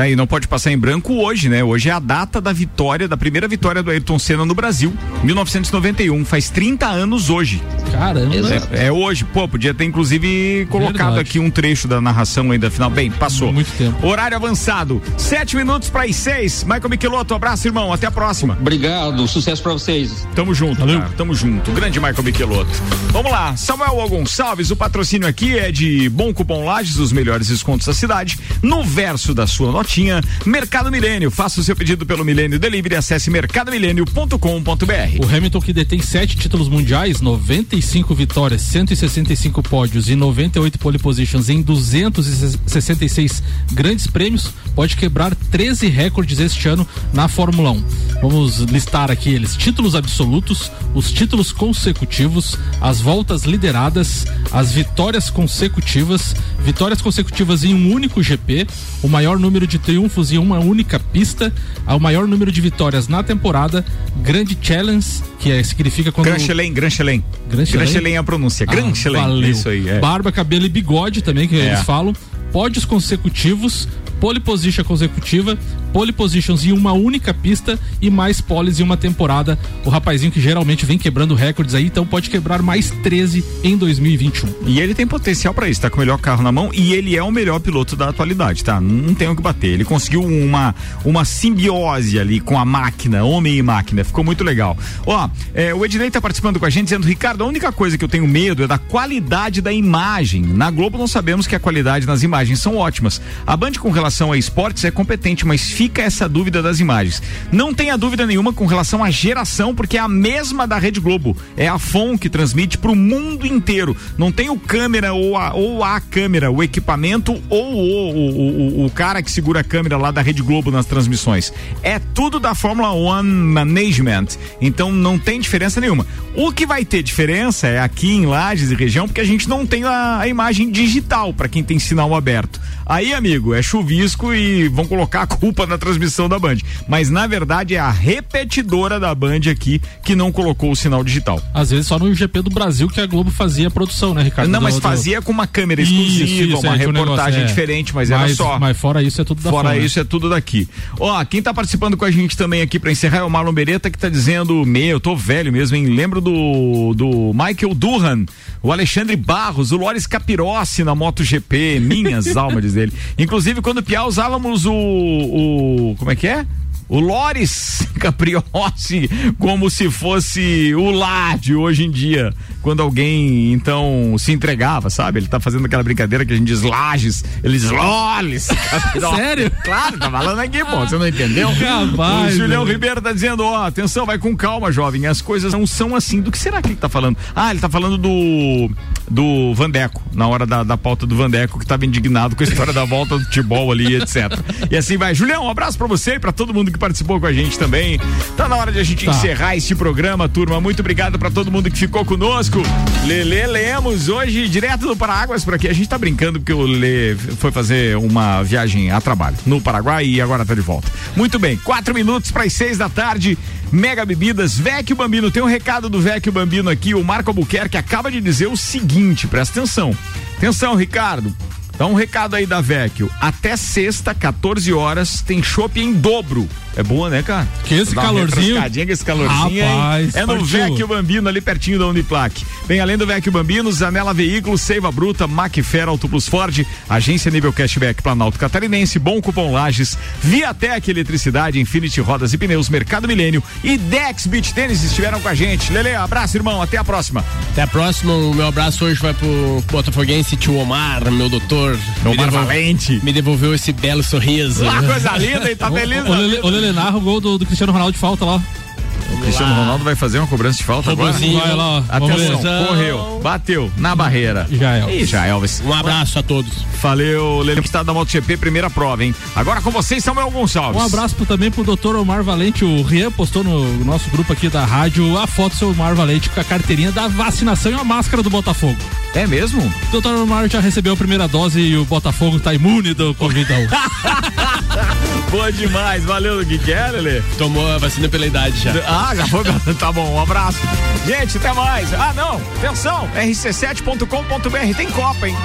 Aí não pode passar em branco hoje, né? Hoje é a data da vitória, da primeira vitória do Ayrton Senna no Brasil, 1991. Faz 30 anos hoje. Caramba. É, é hoje. Pô, podia ter inclusive colocado Verdade. aqui um trecho da narração ainda final. Bem, passou. Muito tempo. Horário avançado. Sete minutos para as seis. Michael Michelotto, abraço, irmão. Até a próxima. Obrigado. Sucesso para vocês. Tamo junto, Valeu. Cara. Tamo junto. Grande Michael Michelotto. Vamos lá. Samuel Gonçalves, o patrocínio aqui é de Bom Cupom Lages, os melhores descontos da cidade. No verso da sua notinha, Mercado Milênio. Faça o seu pedido pelo Milênio Delivery. Acesse mercadomilênio.com.br. O Hamilton que detém sete títulos mundiais, 95 vitórias, 165 pódios e 98 pole positions em 266 grandes prêmios, pode quebrar 13 recordes este ano na Fórmula 1. Vamos listar aqui eles: títulos absolutos, os títulos consecutivos, as voltas lideradas, as vitórias consecutivas, vitórias consecutivas em um único GP, o maior número de triunfos em uma única pista, o maior número de vitórias na temporada, Grande Challenge, que é, significa quando. Grand Chelem, Grand Chelem. Grand Chelem é a pronúncia. Ah, Grand Chelem. Isso aí. É. Barba, cabelo e bigode também, que é. eles falam. Pódios consecutivos, pole position consecutiva, pole positions em uma única pista e mais poles em uma temporada. O rapazinho que geralmente vem quebrando recordes aí, então pode quebrar mais 13 em 2021. E ele tem potencial para isso, tá com o melhor carro na mão e ele é o melhor piloto da atualidade, tá? Não tem o que bater. Ele conseguiu uma uma simbiose ali com a máquina, homem e máquina, ficou muito legal. Ó, é, o Ednei tá participando com a gente dizendo, Ricardo, a única coisa que eu tenho medo é da qualidade da imagem. Na Globo não sabemos que a qualidade nas imagens são ótimas. A Band com relação a esportes é competente, mas fica essa dúvida das imagens. Não tenha dúvida nenhuma com relação à geração, porque é a mesma da Rede Globo. É a FON que transmite para o mundo inteiro. Não tem o câmera ou a, ou a câmera, o equipamento ou o, o, o, o cara que segura a câmera lá da Rede Globo nas transmissões. É tudo da Fórmula One Management. Então não tem diferença nenhuma. O que vai ter diferença é aqui em Lages e região, porque a gente não tem a, a imagem digital para quem tem sinal aberto. Aí, amigo, é chuvisco e vão colocar a culpa na transmissão da Band. Mas na verdade é a repetidora da Band aqui que não colocou o sinal digital. Às vezes só no GP do Brasil que a Globo fazia a produção, né, Ricardo? Não, mas fazia com uma câmera exclusiva, isso, isso, uma é, reportagem é. diferente, mas, mas, era só. Mas fora isso é tudo da Fora isso é tudo daqui. Ó, quem tá participando com a gente também aqui para encerrar é o Marlon Beretta que tá dizendo, meu, eu tô velho mesmo, hein? Lembro do do Michael Durhan, o Alexandre Barros, o Loris Capirossi na MotoGP, minhas almas diz ele. Inclusive, quando Piá usávamos o, o. Como é que é? O Loris Capriossi como se fosse o lá de hoje em dia, quando alguém então se entregava, sabe? Ele tá fazendo aquela brincadeira que a gente diz lages, eles lolis. Sério? Claro, tá falando aqui, pô, você não entendeu? Capaz, o Julião Ribeiro tá dizendo, ó, atenção, vai com calma, jovem, as coisas não são assim. Do que será que ele tá falando? Ah, ele tá falando do do Vandeco, na hora da, da pauta do Vandeco, que tava indignado com a história da volta do futebol ali, etc. E assim vai. Julião, um abraço pra você e pra todo mundo que participou com a gente também. Tá na hora de a gente Tá. encerrar este programa, turma. Muito obrigado pra todo mundo que ficou conosco. Lele Lemos, hoje direto do Paraguas por aqui. A gente tá brincando porque o Lê foi fazer uma viagem a trabalho no Paraguai e agora tá de volta. Muito bem, quatro minutos para as seis da tarde. Mega Bebidas, Vecchio Bambino. Tem um recado do Vecchio Bambino aqui. O Marco Albuquerque acaba de dizer o seguinte: presta atenção. Atenção, Ricardo. Dá um recado aí da Vecchio. Até sexta, 14 horas, tem chopp em dobro. É boa, né, cara? Que esse Dá uma calorzinho. refrescadinha com esse calorzinho? Rapaz, É no partiu. Vecchio Bambino, ali pertinho da Uniplaque. Bem, além do Vecchio Bambino, Zanela Veículos, Seiva Bruta, Macfer, Auto Plus Ford, Agência Nível Cashback Planalto Catarinense, Bom Cupom Lages, Viatec Eletricidade, Infinity Rodas e Pneus, Mercado Milênio e Dex Beach Tênis estiveram com a gente. Lele, abraço, irmão. Até a próxima. Até a próxima. O meu abraço hoje vai pro Botafoguense tio Omar, meu doutor. Omar Me devol- Valente. Me devolveu esse belo sorriso. Ah, coisa linda, hein? Tá feliz? Narra o gol do, do Cristiano Ronaldo de falta lá. O Cristiano Ronaldo vai fazer uma cobrança de falta agora? Robozinho. Vai lá, ó. Atenção, Vamos ver. correu, bateu na barreira. Já é. Ih, já Elvis. Um abraço a todos. Valeu, Lele Estado da MotoGP, primeira prova, hein? Agora com vocês, Samuel Gonçalves. Um abraço também pro doutor Omar Valente. O Rian postou no nosso grupo aqui da rádio a foto do seu Omar Valente com a carteirinha da vacinação e a máscara do Botafogo. É mesmo? O doutor Omar já recebeu a primeira dose e o Botafogo tá imune do Covid. Boa demais, valeu, que que é, Lele? Tomou a vacina pela idade já. Já foi? tá bom, um abraço. Gente, até mais. Ah, não, atenção, rc7.com.br tem Copa, hein?